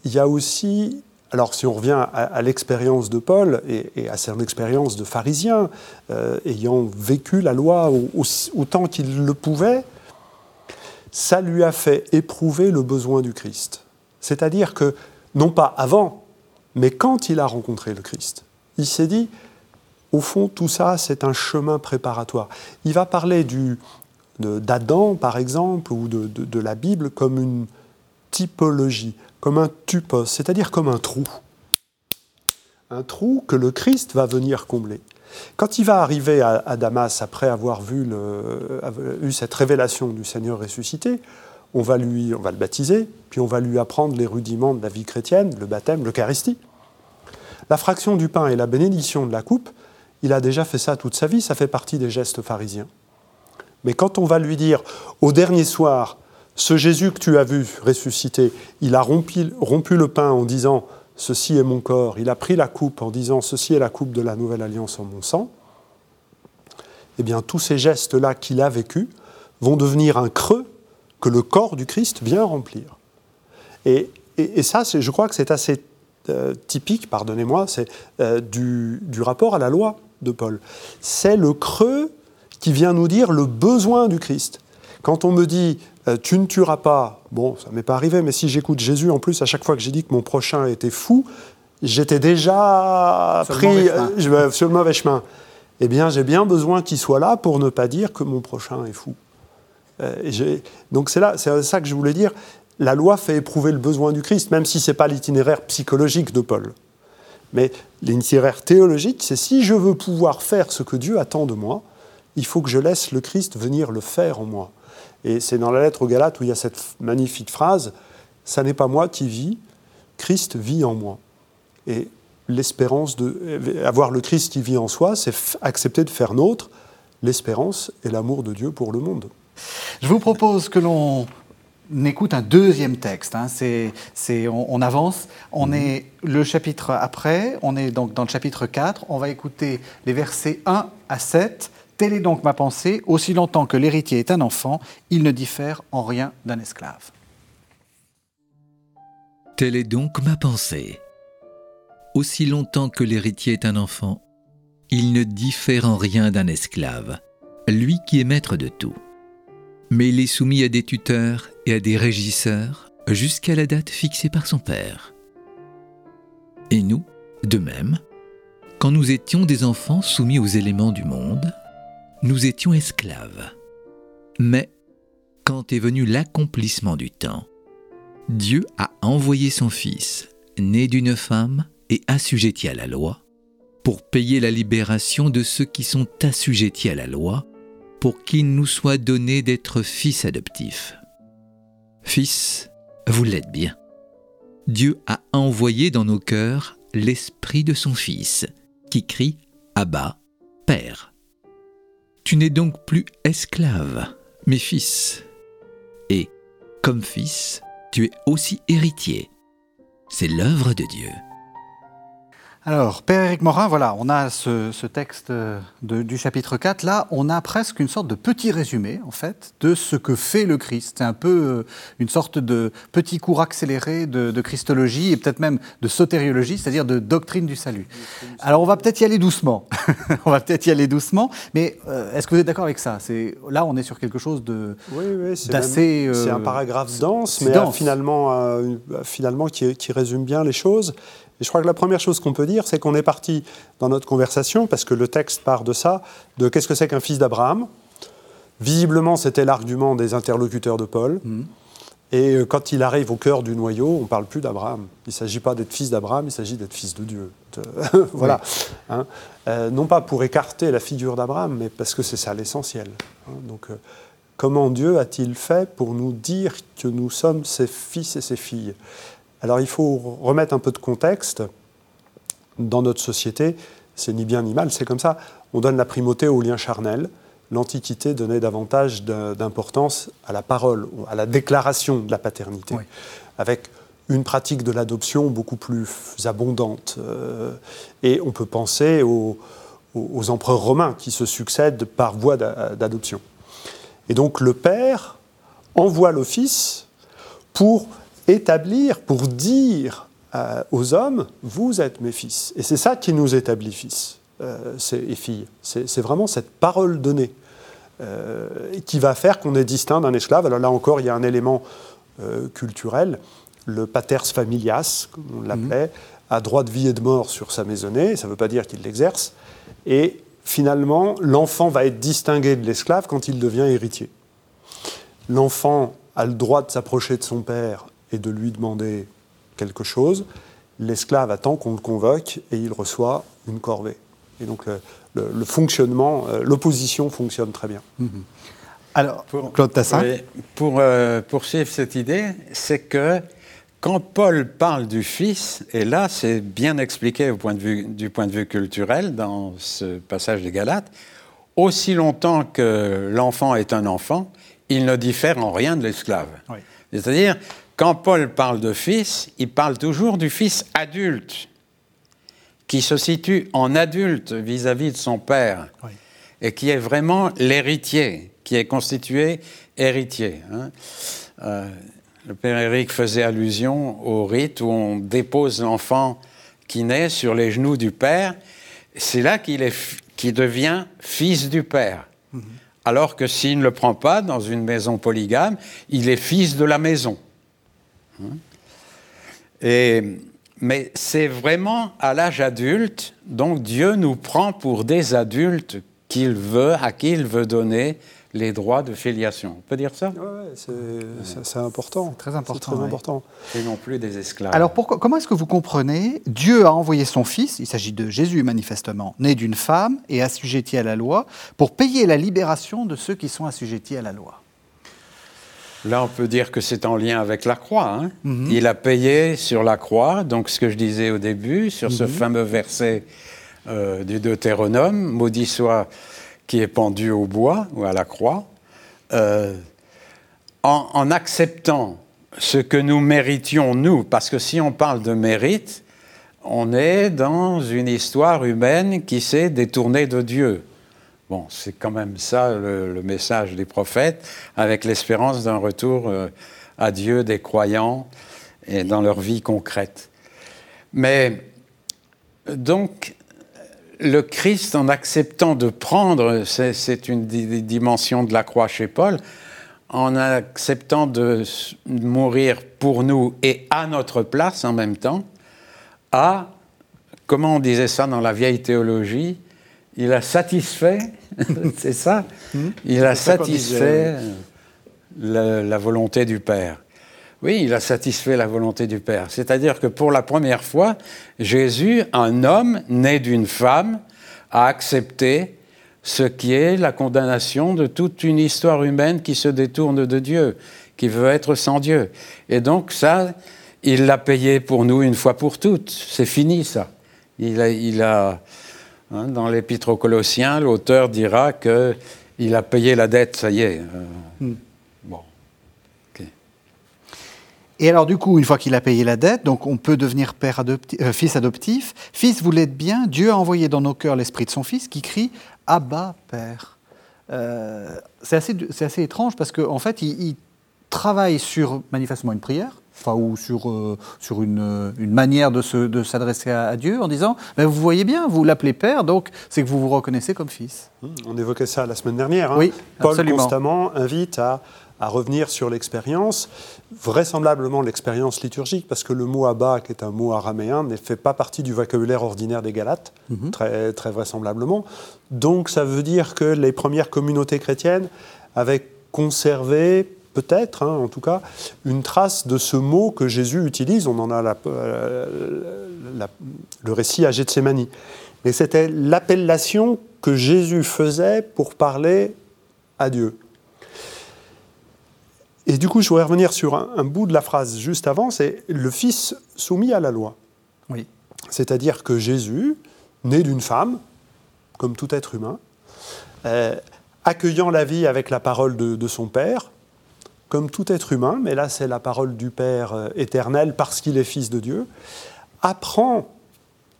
il y a aussi, alors si on revient à, l'expérience de Paul et, à son expérience de pharisien, euh, ayant vécu la loi autant qu'il le pouvait, ça lui a fait éprouver le besoin du Christ. C'est-à-dire que, non pas avant, mais quand il a rencontré le Christ, il s'est dit, au fond, tout ça, c'est un chemin préparatoire. Il va parler d'Adam, par exemple, ou de, la Bible comme une typologie, comme un tupos, c'est-à-dire comme un trou. Un trou que le Christ va venir combler. Quand il va arriver à, Damas, après avoir vu eu cette révélation du Seigneur ressuscité, on va, lui, le baptiser, puis on va lui apprendre les rudiments de la vie chrétienne, le baptême, l'Eucharistie. La fraction du pain et la bénédiction de la coupe, il a déjà fait ça toute sa vie, ça fait partie des gestes pharisiens. Mais quand on va lui dire, au dernier soir, ce Jésus que tu as vu ressuscité, il a rompu, rompu le pain en disant, ceci est mon corps, il a pris la coupe en disant, ceci est la coupe de la nouvelle alliance en mon sang, eh bien tous ces gestes-là qu'il a vécus vont devenir un creux que le corps du Christ vient remplir. Et et, ça, je crois que c'est assez euh, typique, pardonnez-moi, c'est euh, du, du, rapport à la loi de Paul. C'est le creux qui vient nous dire le besoin du Christ. Quand on me dit euh, tu ne tueras pas, bon, ça m'est pas arrivé, mais si j'écoute Jésus en plus à chaque fois que j'ai dit que mon prochain était fou, j'étais déjà pris sur le mauvais chemin. Eh bien, j'ai bien besoin qu'il soit là pour ne pas dire que mon prochain est fou. Donc c'est là, c'est ça que je voulais dire la loi fait éprouver le besoin du Christ, même si ce n'est pas l'itinéraire psychologique de Paul. Mais l'itinéraire théologique, c'est si je veux pouvoir faire ce que Dieu attend de moi, il faut que je laisse le Christ venir le faire en moi. Et c'est dans la lettre aux Galates où il y a cette magnifique phrase Ça n'est pas moi qui vis, Christ vit en moi. Et l'espérance de. Avoir le Christ qui vit en soi, c'est accepter de faire nôtre l'espérance et l'amour de Dieu pour le monde. Je vous propose que l'on on écoute un deuxième texte. Hein. C'est, on, avance. On mhm. est le chapitre après. On est donc dans le chapitre 4. On va écouter les versets 1 à 7. Telle est donc ma pensée. Aussi longtemps que l'héritier est un enfant, il ne diffère en rien d'un esclave. Telle est donc ma pensée. Aussi longtemps que l'héritier est un enfant, il ne diffère en rien d'un esclave, lui qui est maître de tout mais il est soumis à des tuteurs et à des régisseurs jusqu'à la date fixée par son père. Et nous, de même, quand nous étions des enfants soumis aux éléments du monde, nous étions esclaves. Mais, quand est venu l'accomplissement du temps, Dieu a envoyé son Fils, né d'une femme et assujetti à la loi, pour payer la libération de ceux qui sont assujettis à la loi, pour qu'il nous soit donné d'être fils adoptifs. Fils, vous l'êtes bien. Dieu a envoyé dans nos cœurs l'esprit de son Fils, qui crie Abba, Père. Tu n'es donc plus esclave, mais fils. Et, comme fils, tu es aussi héritier. C'est l'œuvre de Dieu. Alors, Père Éric Morin, voilà, on a ce, texte du chapitre 4. Là, on a presque une sorte de petit résumé, en fait, de ce que fait le Christ. C'est un peu euh, une sorte de petit cours accéléré de, christologie et peut-être même de sotériologie, c'est-à-dire de doctrine du salut. Alors, on va peut-être y aller doucement. on va peut-être y aller doucement, mais euh, est-ce que vous êtes d'accord avec ça? Là, on est sur quelque chose de oui, oui, d'assez... c'est un euh, paragraphe dense, mais finalement, finalement qui, qui résume bien les choses. Et je crois que la première chose qu'on peut dire, c'est qu'on est parti dans notre conversation, parce que le texte part de ça, de qu'est-ce que c'est qu'un fils d'Abraham. Visiblement, c'était l'argument des interlocuteurs de Paul. Mm. Et euh, quand il arrive au cœur du noyau, on ne parle plus d'Abraham. Il ne s'agit pas d'être fils d'Abraham, il s'agit d'être fils de Dieu. voilà. Hein. Euh, non pas pour écarter la figure d'Abraham, mais parce que c'est ça l'essentiel. Hein. Donc, euh, comment Dieu a-t-il fait pour nous dire que nous sommes ses fils et ses filles? Alors il faut remettre un peu de contexte. Dans notre société, c'est ni bien ni mal, c'est comme ça. On donne la primauté au lien charnel. L'Antiquité donnait davantage d'importance à la parole, à la déclaration de la paternité, avec une pratique de l'adoption beaucoup plus abondante. Euh, et on peut penser aux, aux, empereurs romains qui se succèdent par voie d'adoption. Et donc le père envoie le fils pour établir, pour dire euh, aux hommes, vous êtes mes fils. Et c'est ça qui nous établit fils euh, et filles. C'est vraiment cette parole donnée euh, qui va faire qu'on est distinct d'un esclave. Alors là encore, il y a un élément culturel, le paters familias, comme on l'appelait, mhm. a droit de vie et de mort sur sa maisonnée, ça ne veut pas dire qu'il l'exerce, et finalement, l'enfant va être distingué de l'esclave quand il devient héritier. L'enfant a le droit de s'approcher de son père et de lui demander quelque chose, l'esclave attend qu'on le convoque et il reçoit une corvée. Et donc le, fonctionnement, euh, l'opposition fonctionne très bien. Mm-hmm. Alors, pour, Claude Tassin Pour euh, poursuivre cette idée, c'est que quand Paul parle du Fils, et là c'est bien expliqué au point de vue, du point de vue culturel dans ce passage des Galates, aussi longtemps que l'enfant est un enfant, il ne diffère en rien de l'esclave. C'est-à-dire, quand Paul parle de fils, il parle toujours du fils adulte, qui se situe en adulte vis-à-vis de son père, et qui est vraiment l'héritier, qui est constitué héritier. Hein. Euh, Le Père Éric faisait allusion au rite où on dépose l'enfant qui naît sur les genoux du Père. C'est là qu'il devient fils du Père. Mhm. Alors que s'il ne le prend pas dans une maison polygame, il est fils de la maison. Et, mais c'est vraiment à l'âge adulte, donc Dieu nous prend pour des adultes qu'il veut, à qui il veut donner les droits de filiation. On peut dire ça? Oui, c'est important. Très important. Très important. Et non plus des esclaves. Alors pourquoi, comment est-ce que vous comprenez Dieu a envoyé son Fils, il s'agit de Jésus manifestement, né d'une femme et assujetti à la loi, pour payer la libération de ceux qui sont assujettis à la loi? Là, on peut dire que c'est en lien avec la croix. Hein. Mhm. Il a payé sur la croix, donc ce que je disais au début, sur ce mhm. fameux verset euh, du Deutéronome, maudit soit qui est pendu au bois ou à la croix, euh, en, acceptant ce que nous méritions, nous, parce que si on parle de mérite, on est dans une histoire humaine qui s'est détournée de Dieu. Bon, c'est quand même ça le, message des prophètes, avec l'espérance d'un retour euh, à Dieu des croyants et dans leur vie concrète. Mais donc, le Christ, en acceptant de prendre, c'est une dimension de la croix chez Paul, en acceptant de mourir pour nous et à notre place en même temps, a, comment on disait ça dans la vieille théologie, il a satisfait, c'est ça, hmm? il a satisfait la volonté du Père. Oui, il a satisfait la volonté du Père. C'est-à-dire que pour la première fois, Jésus, un homme né d'une femme, a accepté ce qui est la condamnation de toute une histoire humaine qui se détourne de Dieu, qui veut être sans Dieu. Et donc ça, il l'a payé pour nous une fois pour toutes. C'est fini ça. Il a, il a hein, dans l'Épître aux Colossiens, l'auteur dira que il a payé la dette, ça y est. Euh, hmm. Et alors, du coup, une fois qu'il a payé la dette, donc on peut devenir père euh, fils adoptif. Fils, vous l'êtes bien, Dieu a envoyé dans nos cœurs l'esprit de son fils qui crie Abba, Père. Euh, c'est assez, assez, étrange parce qu'en en fait, il, travaille sur manifestement une prière, enfin, ou sur, euh, sur une, une, manière de, s'adresser à, Dieu en disant ben, Vous voyez bien, vous l'appelez Père, donc c'est que vous vous reconnaissez comme fils. On évoquait ça la semaine dernière. Hein. Oui, Paul constamment invite à à revenir sur l'expérience, vraisemblablement l'expérience liturgique, parce que le mot Abba, qui est un mot araméen, ne fait pas partie du vocabulaire ordinaire des Galates, mhm. très, très vraisemblablement. Donc ça veut dire que les premières communautés chrétiennes avaient conservé peut-être, hein, en tout cas, une trace de ce mot que Jésus utilise. On en a euh, le récit à Gethsemane. Mais c'était l'appellation que Jésus faisait pour parler à Dieu. Et du coup, je voudrais revenir sur un, bout de la phrase juste avant, c'est le Fils soumis à la loi. Oui. C'est-à-dire que Jésus, né d'une femme, comme tout être humain, euh, accueillant la vie avec la parole de, son Père, comme tout être humain, mais là c'est la parole du Père euh, éternel parce qu'il est Fils de Dieu, apprend,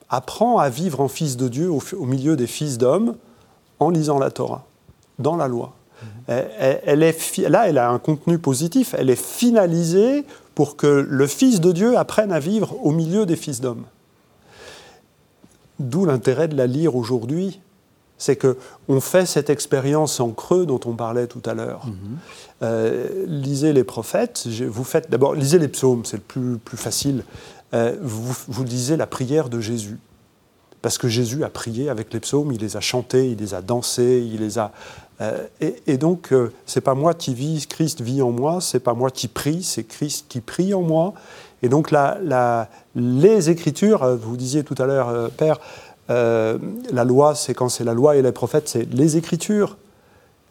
apprend à vivre en Fils de Dieu au milieu des fils d'hommes en lisant la Torah, dans la loi. Elle, est, là, elle a un contenu positif. Elle est finalisée pour que le Fils de Dieu apprenne à vivre au milieu des fils d'hommes. D'où l'intérêt de la lire aujourd'hui. C'est que on fait cette expérience en creux dont on parlait tout à l'heure. Mhm. Euh, lisez les prophètes. Vous faites d'abord lisez les psaumes, c'est le plus, plus facile. Euh, vous, vous lisez la prière de Jésus parce que Jésus a prié avec les psaumes, il les a chantés, il les a dansés, il les a euh, et, donc, euh, c'est pas moi qui vis, Christ vit en moi, c'est pas moi qui prie, c'est Christ qui prie en moi. Et donc, la, les Écritures, vous disiez tout à l'heure, Père, la loi, c'est quand c'est la loi et les prophètes, c'est les Écritures.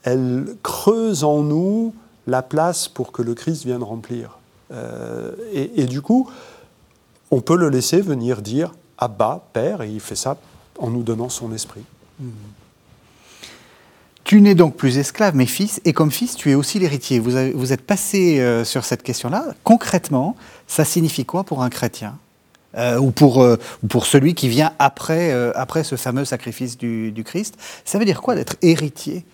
Elles creusent en nous la place pour que le Christ vienne remplir. Et, du coup, on peut le laisser venir dire Abba, Père, et il fait ça en nous donnant son esprit. Mmh. Tu n'es donc plus esclave, mais fils, et comme fils, tu es aussi l'héritier. Vous, vous, êtes passé euh, sur cette question-là. Concrètement, ça signifie quoi pour un chrétien? Euh, ou, pour, euh, pour celui qui vient après, après ce fameux sacrifice du, Christ Ça veut dire quoi d'être héritier?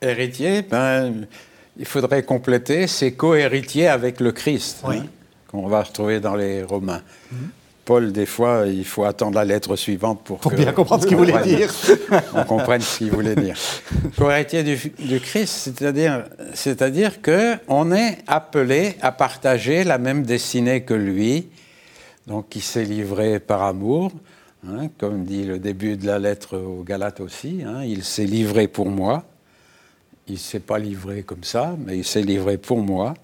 Héritier, ben, il faudrait compléter, c'est co-héritier avec le Christ, hein, qu'on va retrouver dans les Romains. Mhm. Paul, des fois, il faut attendre la lettre suivante pour, pour bien comprendre ce qu'il voulait dire. on comprenne ce qu'il voulait dire. Co-héritier du, du, Christ, c'est-à-dire, c'est-à-dire qu'on est appelé à partager la même destinée que lui, donc qui s'est livré par amour, hein, comme dit le début de la lettre aux Galates aussi. Hein, il s'est livré pour moi. Il ne s'est pas livré comme ça, mais il s'est livré pour moi.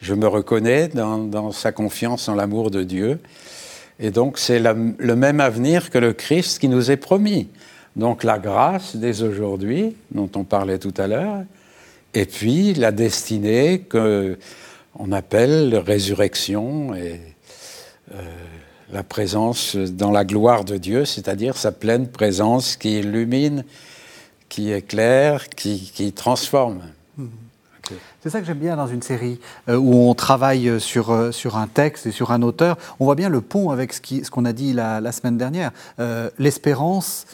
Je me reconnais dans, dans sa confiance en l'amour de Dieu. Et donc c'est le même avenir que le Christ qui nous est promis. Donc la grâce dès aujourd'hui, dont on parlait tout à l'heure, et puis la destinée que on appelle résurrection et la présence dans la gloire de Dieu, c'est-à-dire sa pleine présence qui illumine, qui éclaire, qui, qui transforme. C'est ça que j'aime bien dans une série euh, où on travaille sur, euh, sur un texte et sur un auteur. On voit bien le pont avec ce qu'on ce a dit la semaine dernière. L'espérance,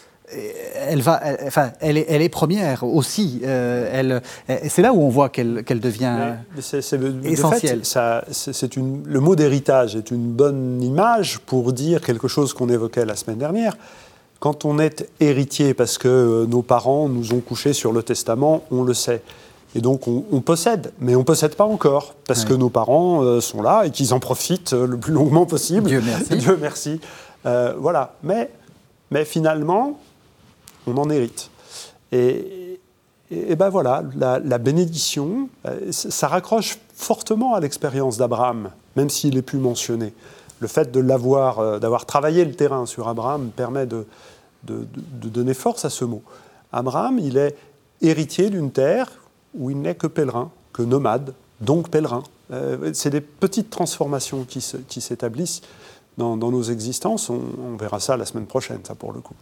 elle, va, enfin, elle, est, elle est première aussi. elle, c'est là où on voit qu'elle devient essentielle. c'est une, le mot d'héritage est une bonne image pour dire quelque chose qu'on évoquait la semaine dernière. Quand on est héritier parce que nos parents nous ont couché sur le testament, on le sait. Et donc on, possède, mais on ne possède pas encore, parce que nos parents euh, sont là et qu'ils en profitent euh, le plus longuement possible. Dieu merci. Dieu merci. Euh, voilà. Mais, mais finalement, on en hérite. Et, et, ben voilà, la, bénédiction, ça raccroche fortement à l'expérience d'Abraham, même s'il est plus mentionné. Le fait de l'avoir, d'avoir travaillé le terrain sur Abraham permet de, donner force à ce mot. Abraham, il est héritier d'une terre où il n'est que pèlerin, que nomade, donc pèlerin. Euh, c'est des petites transformations qui, s'établissent dans, nos existences. On, verra ça la semaine prochaine, ça pour le coup.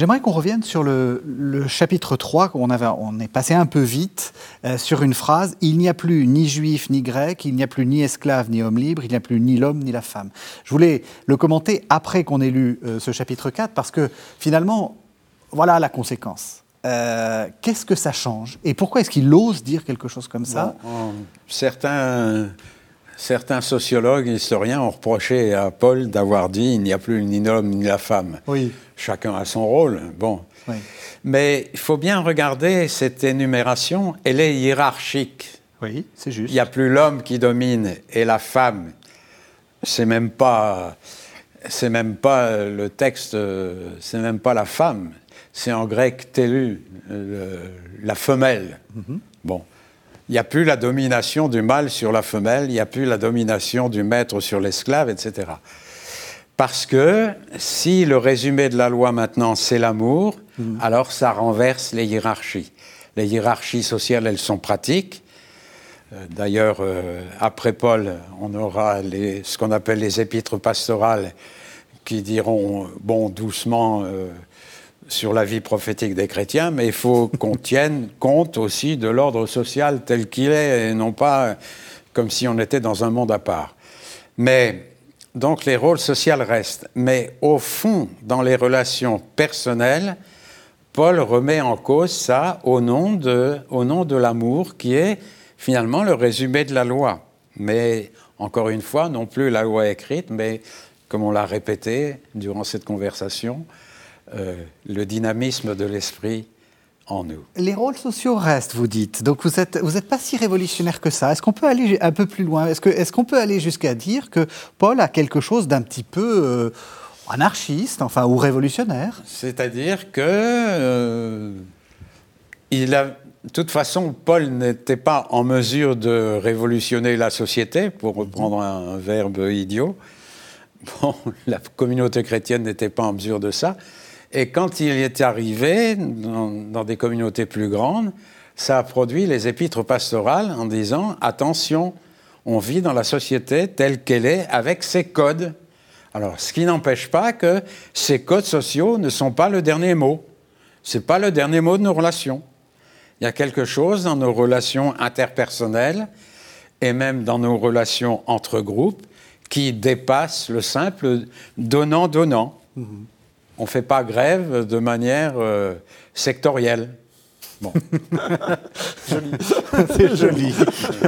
J'aimerais qu'on revienne sur le, chapitre 3, on, avait, on est passé un peu vite, euh, sur une phrase Il n'y a plus ni juif ni grec, il n'y a plus ni esclave ni homme libre, il n'y a plus ni l'homme ni la femme. Je voulais le commenter après qu'on ait lu euh, ce chapitre 4, parce que finalement, voilà la conséquence. Euh, qu'est-ce que ça change? Et pourquoi est-ce qu'il ose dire quelque chose comme ça? Certains, certains sociologues, historiens ont reproché à Paul d'avoir dit il n'y a plus ni l'homme ni la femme. Oui. Chacun a son rôle. Bon. Mais il faut bien regarder cette énumération, elle est hiérarchique. Oui, c'est juste. Il n'y a plus l'homme qui domine et la femme. C'est même pas, c'est même pas le texte, c'est même pas la femme c'est en grec télu, la femelle. Mhm. Bon. Il n'y a plus la domination du mâle sur la femelle, il n'y a plus la domination du maître sur l'esclave, etc. Parce que si le résumé de la loi maintenant c'est l'amour, mhm. alors ça renverse les hiérarchies. Les hiérarchies sociales, elles sont pratiques. Euh, d'ailleurs, euh, après Paul, on aura ce qu'on appelle les épîtres pastorales qui diront, bon, doucement, euh, sur la vie prophétique des chrétiens, mais il faut qu'on tienne compte aussi de l'ordre social tel qu'il est, et non pas comme si on était dans un monde à part. Mais donc les rôles sociaux restent. Mais au fond, dans les relations personnelles, Paul remet en cause ça au nom de, au nom de l'amour qui est finalement le résumé de la loi. Mais encore une fois, non plus la loi écrite, mais comme on l'a répété durant cette conversation, euh, le dynamisme de l'esprit en nous. Les rôles sociaux restent, vous dites. Donc vous n'êtes vous êtes pas si révolutionnaire que ça. Est-ce qu'on peut aller un peu plus loin? Est-ce qu'on est qu'on peut aller jusqu'à dire que Paul a quelque chose d'un petit peu euh, anarchiste, enfin, ou révolutionnaire? C'est-à-dire que euh, il a, de toute façon, Paul n'était pas en mesure de révolutionner la société, pour reprendre un verbe idiot. Bon, la communauté chrétienne n'était pas en mesure de ça. Et quand il est arrivé dans, des communautés plus grandes, ça a produit les épîtres pastorales en disant attention, on vit dans la société telle qu'elle est avec ses codes. Alors, ce qui n'empêche pas que ces codes sociaux ne sont pas le dernier mot. Ce n'est pas le dernier mot de nos relations. Il y a quelque chose dans nos relations interpersonnelles et même dans nos relations entre groupes qui dépasse le simple donnant-donnant. Mm-hmm on ne fait pas grève de manière euh, sectorielle. Bon. joli. C'est joli.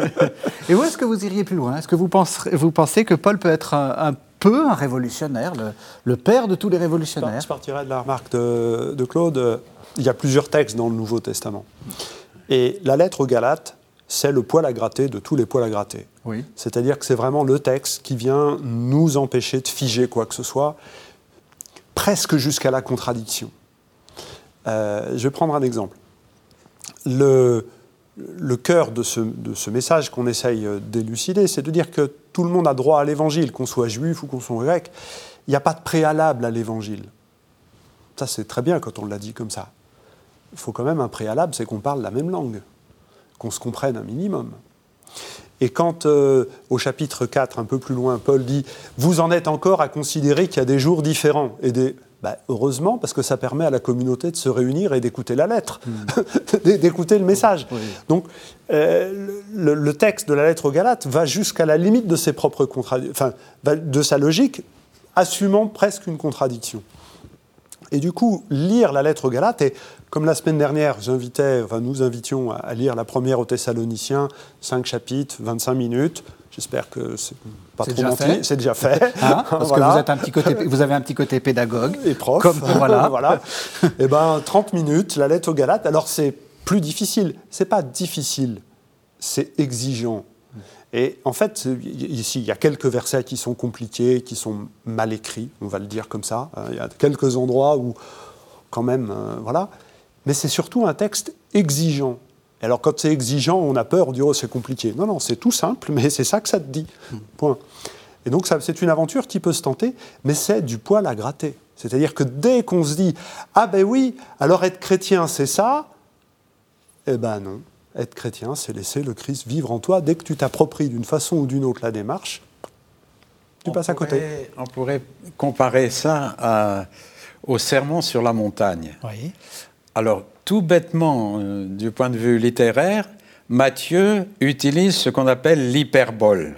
Et où est-ce que vous iriez plus loin? Est-ce que vous, vous pensez que Paul peut être un, peu un révolutionnaire, le, père de tous les révolutionnaires? Je partirais de la remarque de, de, Claude. Il y a plusieurs textes dans le Nouveau Testament. Et la lettre aux Galates, c'est le poil à gratter de tous les poils à gratter. Oui. C'est-à-dire que c'est vraiment le texte qui vient nous empêcher de figer quoi que ce soit, presque jusqu'à la contradiction. Euh, je vais prendre un exemple. Le, cœur de ce message qu'on essaye d'élucider, c'est de dire que tout le monde a droit à l'évangile, qu'on soit juif ou qu'on soit grec. Il n'y a pas de préalable à l'évangile. Ça, c'est très bien quand on l'a dit comme ça. Il faut quand même un préalable, c'est qu'on parle la même langue, qu'on se comprenne un minimum. Et quand, euh, au chapitre 4, un peu plus loin, Paul dit Vous en êtes encore à considérer qu'il y a des jours différents et des bah, heureusement, parce que ça permet à la communauté de se réunir et d'écouter la lettre, hmm. d'écouter le message. Donc, euh, le, texte de la lettre aux Galates va jusqu'à la limite de ses propres enfin, de sa logique, assumant presque une contradiction. Et du coup, lire la lettre aux Galates, et comme la semaine dernière, j'invitais, enfin, nous invitions à lire la première aux Thessaloniciens, 5 chapitres, 25 minutes, J'espère que c'est pas trop menti. C'est déjà fait. Hein, parce que vous, êtes un petit côté, vous avez un petit côté pédagogue. Et prof. Comme, voilà. voilà. Et eh ben, 30 minutes, la lettre aux Galates. Alors, c'est plus difficile. C'est pas difficile, c'est exigeant. Et en fait, ici, il y a quelques versets qui sont compliqués, qui sont mal écrits, on va le dire comme ça. Euh, il y a quelques endroits où, quand même, euh, voilà. Mais c'est surtout un texte exigeant. Alors quand c'est exigeant, on a peur, on dit oh c'est compliqué. Non, non, c'est tout simple, mais c'est ça que ça te dit. Point. Et donc c'est une aventure qui peut se tenter, mais c'est du poil à gratter. C'est-à-dire que dès qu'on se dit ah ben oui, alors être chrétien c'est ça, eh ben non. Être chrétien, c'est laisser le Christ vivre en toi. Dès que tu t'appropries d'une façon ou d'une autre la démarche, tu passes à côté. On pourrait comparer ça au sermon sur la montagne. Oui. Alors, tout bêtement, euh, du point de vue littéraire, Matthieu utilise ce qu'on appelle l'hyperbole,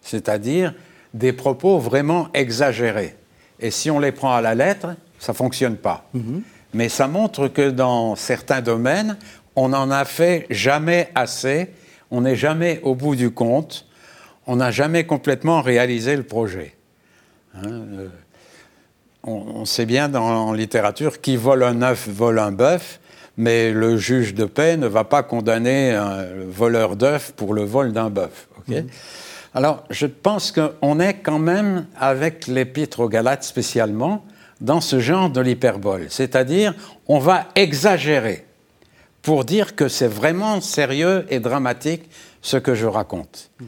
c'est-à-dire des propos vraiment exagérés. Et si on les prend à la lettre, ça ne fonctionne pas. Mhm. Mais ça montre que dans certains domaines, on n'en a fait jamais assez, on n'est jamais au bout du compte, on n'a jamais complètement réalisé le projet. Hein, euh, on, sait bien dans en littérature qui vole un œuf vole un bœuf, mais le juge de paix ne va pas condamner un voleur d'œufs pour le vol d'un bœuf. Mhm. Alors, je pense qu'on est quand même, avec l'épître aux Galates spécialement, dans ce genre de l'hyperbole. C'est-à-dire, on va exagérer pour dire que c'est vraiment sérieux et dramatique ce que je raconte. Mhm.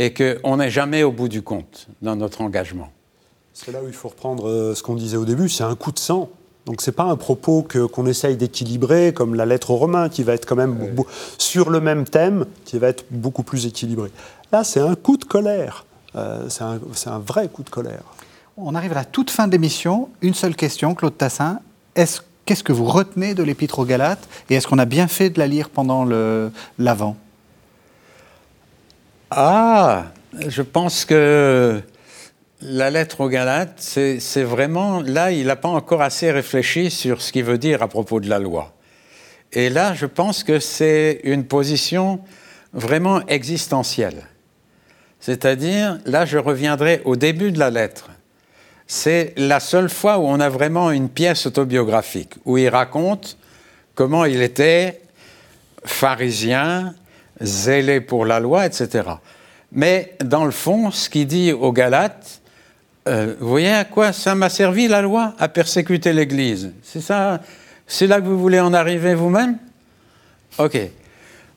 Et qu'on n'est jamais au bout du compte dans notre engagement. C'est là où il faut reprendre euh, ce qu'on disait au début, c'est un coup de sang. Donc ce n'est pas un propos qu'on essaye d'équilibrer, comme la lettre aux Romains, qui va être quand même sur le même thème, qui va être beaucoup plus équilibré. Là, c'est un coup de colère. Euh, c'est un, vrai coup de colère. On arrive à la toute fin de l'émission. Une seule question, Claude Tassin. Qu'est-ce que vous retenez de l'Épître aux Galates Et est-ce qu'on a bien fait de la lire pendant l'Avent? Ah, je pense que la lettre aux Galates, c'est vraiment, là, il n'a pas encore assez réfléchi sur ce qu'il veut dire à propos de la loi. Et là, je pense que c'est une position vraiment existentielle. C'est-à-dire, là, je reviendrai au début de la lettre. C'est la seule fois où on a vraiment une pièce autobiographique, où il raconte comment il était pharisien, zélé pour la loi, etc. Mais dans le fond, ce qu'il dit aux Galates, euh, vous voyez à quoi ça m'a servi la loi À persécuter l'Église? C'est ça C'est là que vous voulez en arriver vous-même? Ok.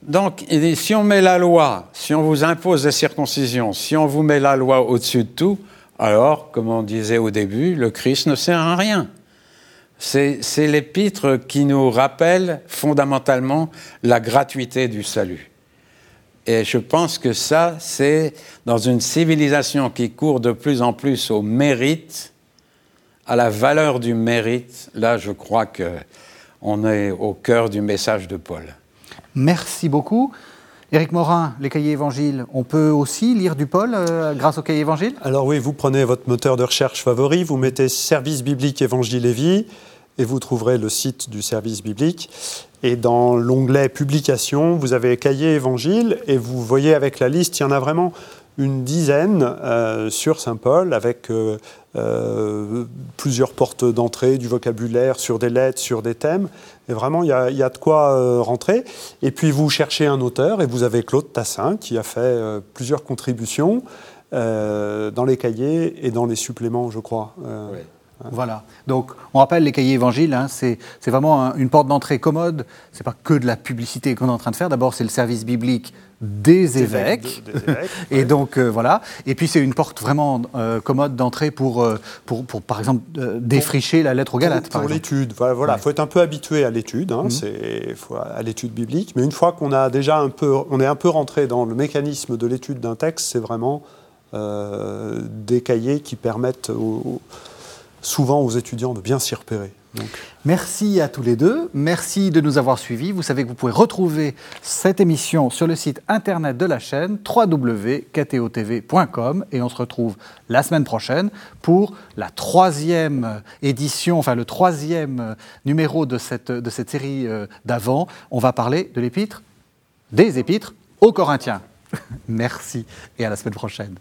Donc, si on met la loi, si on vous impose des circoncisions, si on vous met la loi au-dessus de tout, alors, comme on disait au début, le Christ ne sert à rien. C'est l'épître qui nous rappelle fondamentalement la gratuité du salut. Et je pense que ça, c'est dans une civilisation qui court de plus en plus au mérite, à la valeur du mérite. Là, je crois que on est au cœur du message de Paul. Merci beaucoup. Éric Morin, les cahiers évangiles, on peut aussi lire du Paul euh, grâce aux cahiers évangiles Alors oui, vous prenez votre moteur de recherche favori, vous mettez service biblique évangile et vie, et vous trouverez le site du service biblique. Et dans l'onglet Publications, vous avez Cahier Évangile, et vous voyez avec la liste, il y en a vraiment une dizaine euh, sur Saint-Paul, avec euh, euh, plusieurs portes d'entrée, du vocabulaire, sur des lettres, sur des thèmes. Et vraiment, il y, a, de quoi rentrer. Et puis, vous cherchez un auteur, et vous avez Claude Tassin, qui a fait plusieurs contributions dans les cahiers et dans les suppléments, je crois. Voilà. Donc, on rappelle les cahiers évangiles, hein, c'est vraiment une porte d'entrée commode. C'est pas que de la publicité qu'on est en train de faire. D'abord, c'est le service biblique des évêques. et donc, euh, voilà. Et puis, c'est une porte vraiment euh, commode d'entrée pour, euh, pour, pour, par exemple, défricher la lettre aux Galates. Pour, l'étude. Voilà, il faut être un peu habitué à l'étude, hein, mhm. à l'étude biblique. Mais une fois qu'on a déjà un peu, on est un peu rentré dans le mécanisme de l'étude d'un texte, c'est vraiment des cahiers qui permettent aux souvent aux étudiants de bien s'y repérer. Merci à tous les deux. Merci de nous avoir suivis. Vous savez que vous pouvez retrouver cette émission sur le site internet de la chaîne www.ktotv.com et on se retrouve la semaine prochaine pour la troisième édition, enfin le troisième numéro de cette, de cette série euh, d'avant. On va parler de l'épître, des épîtres aux Corinthiens. Merci et à la semaine prochaine.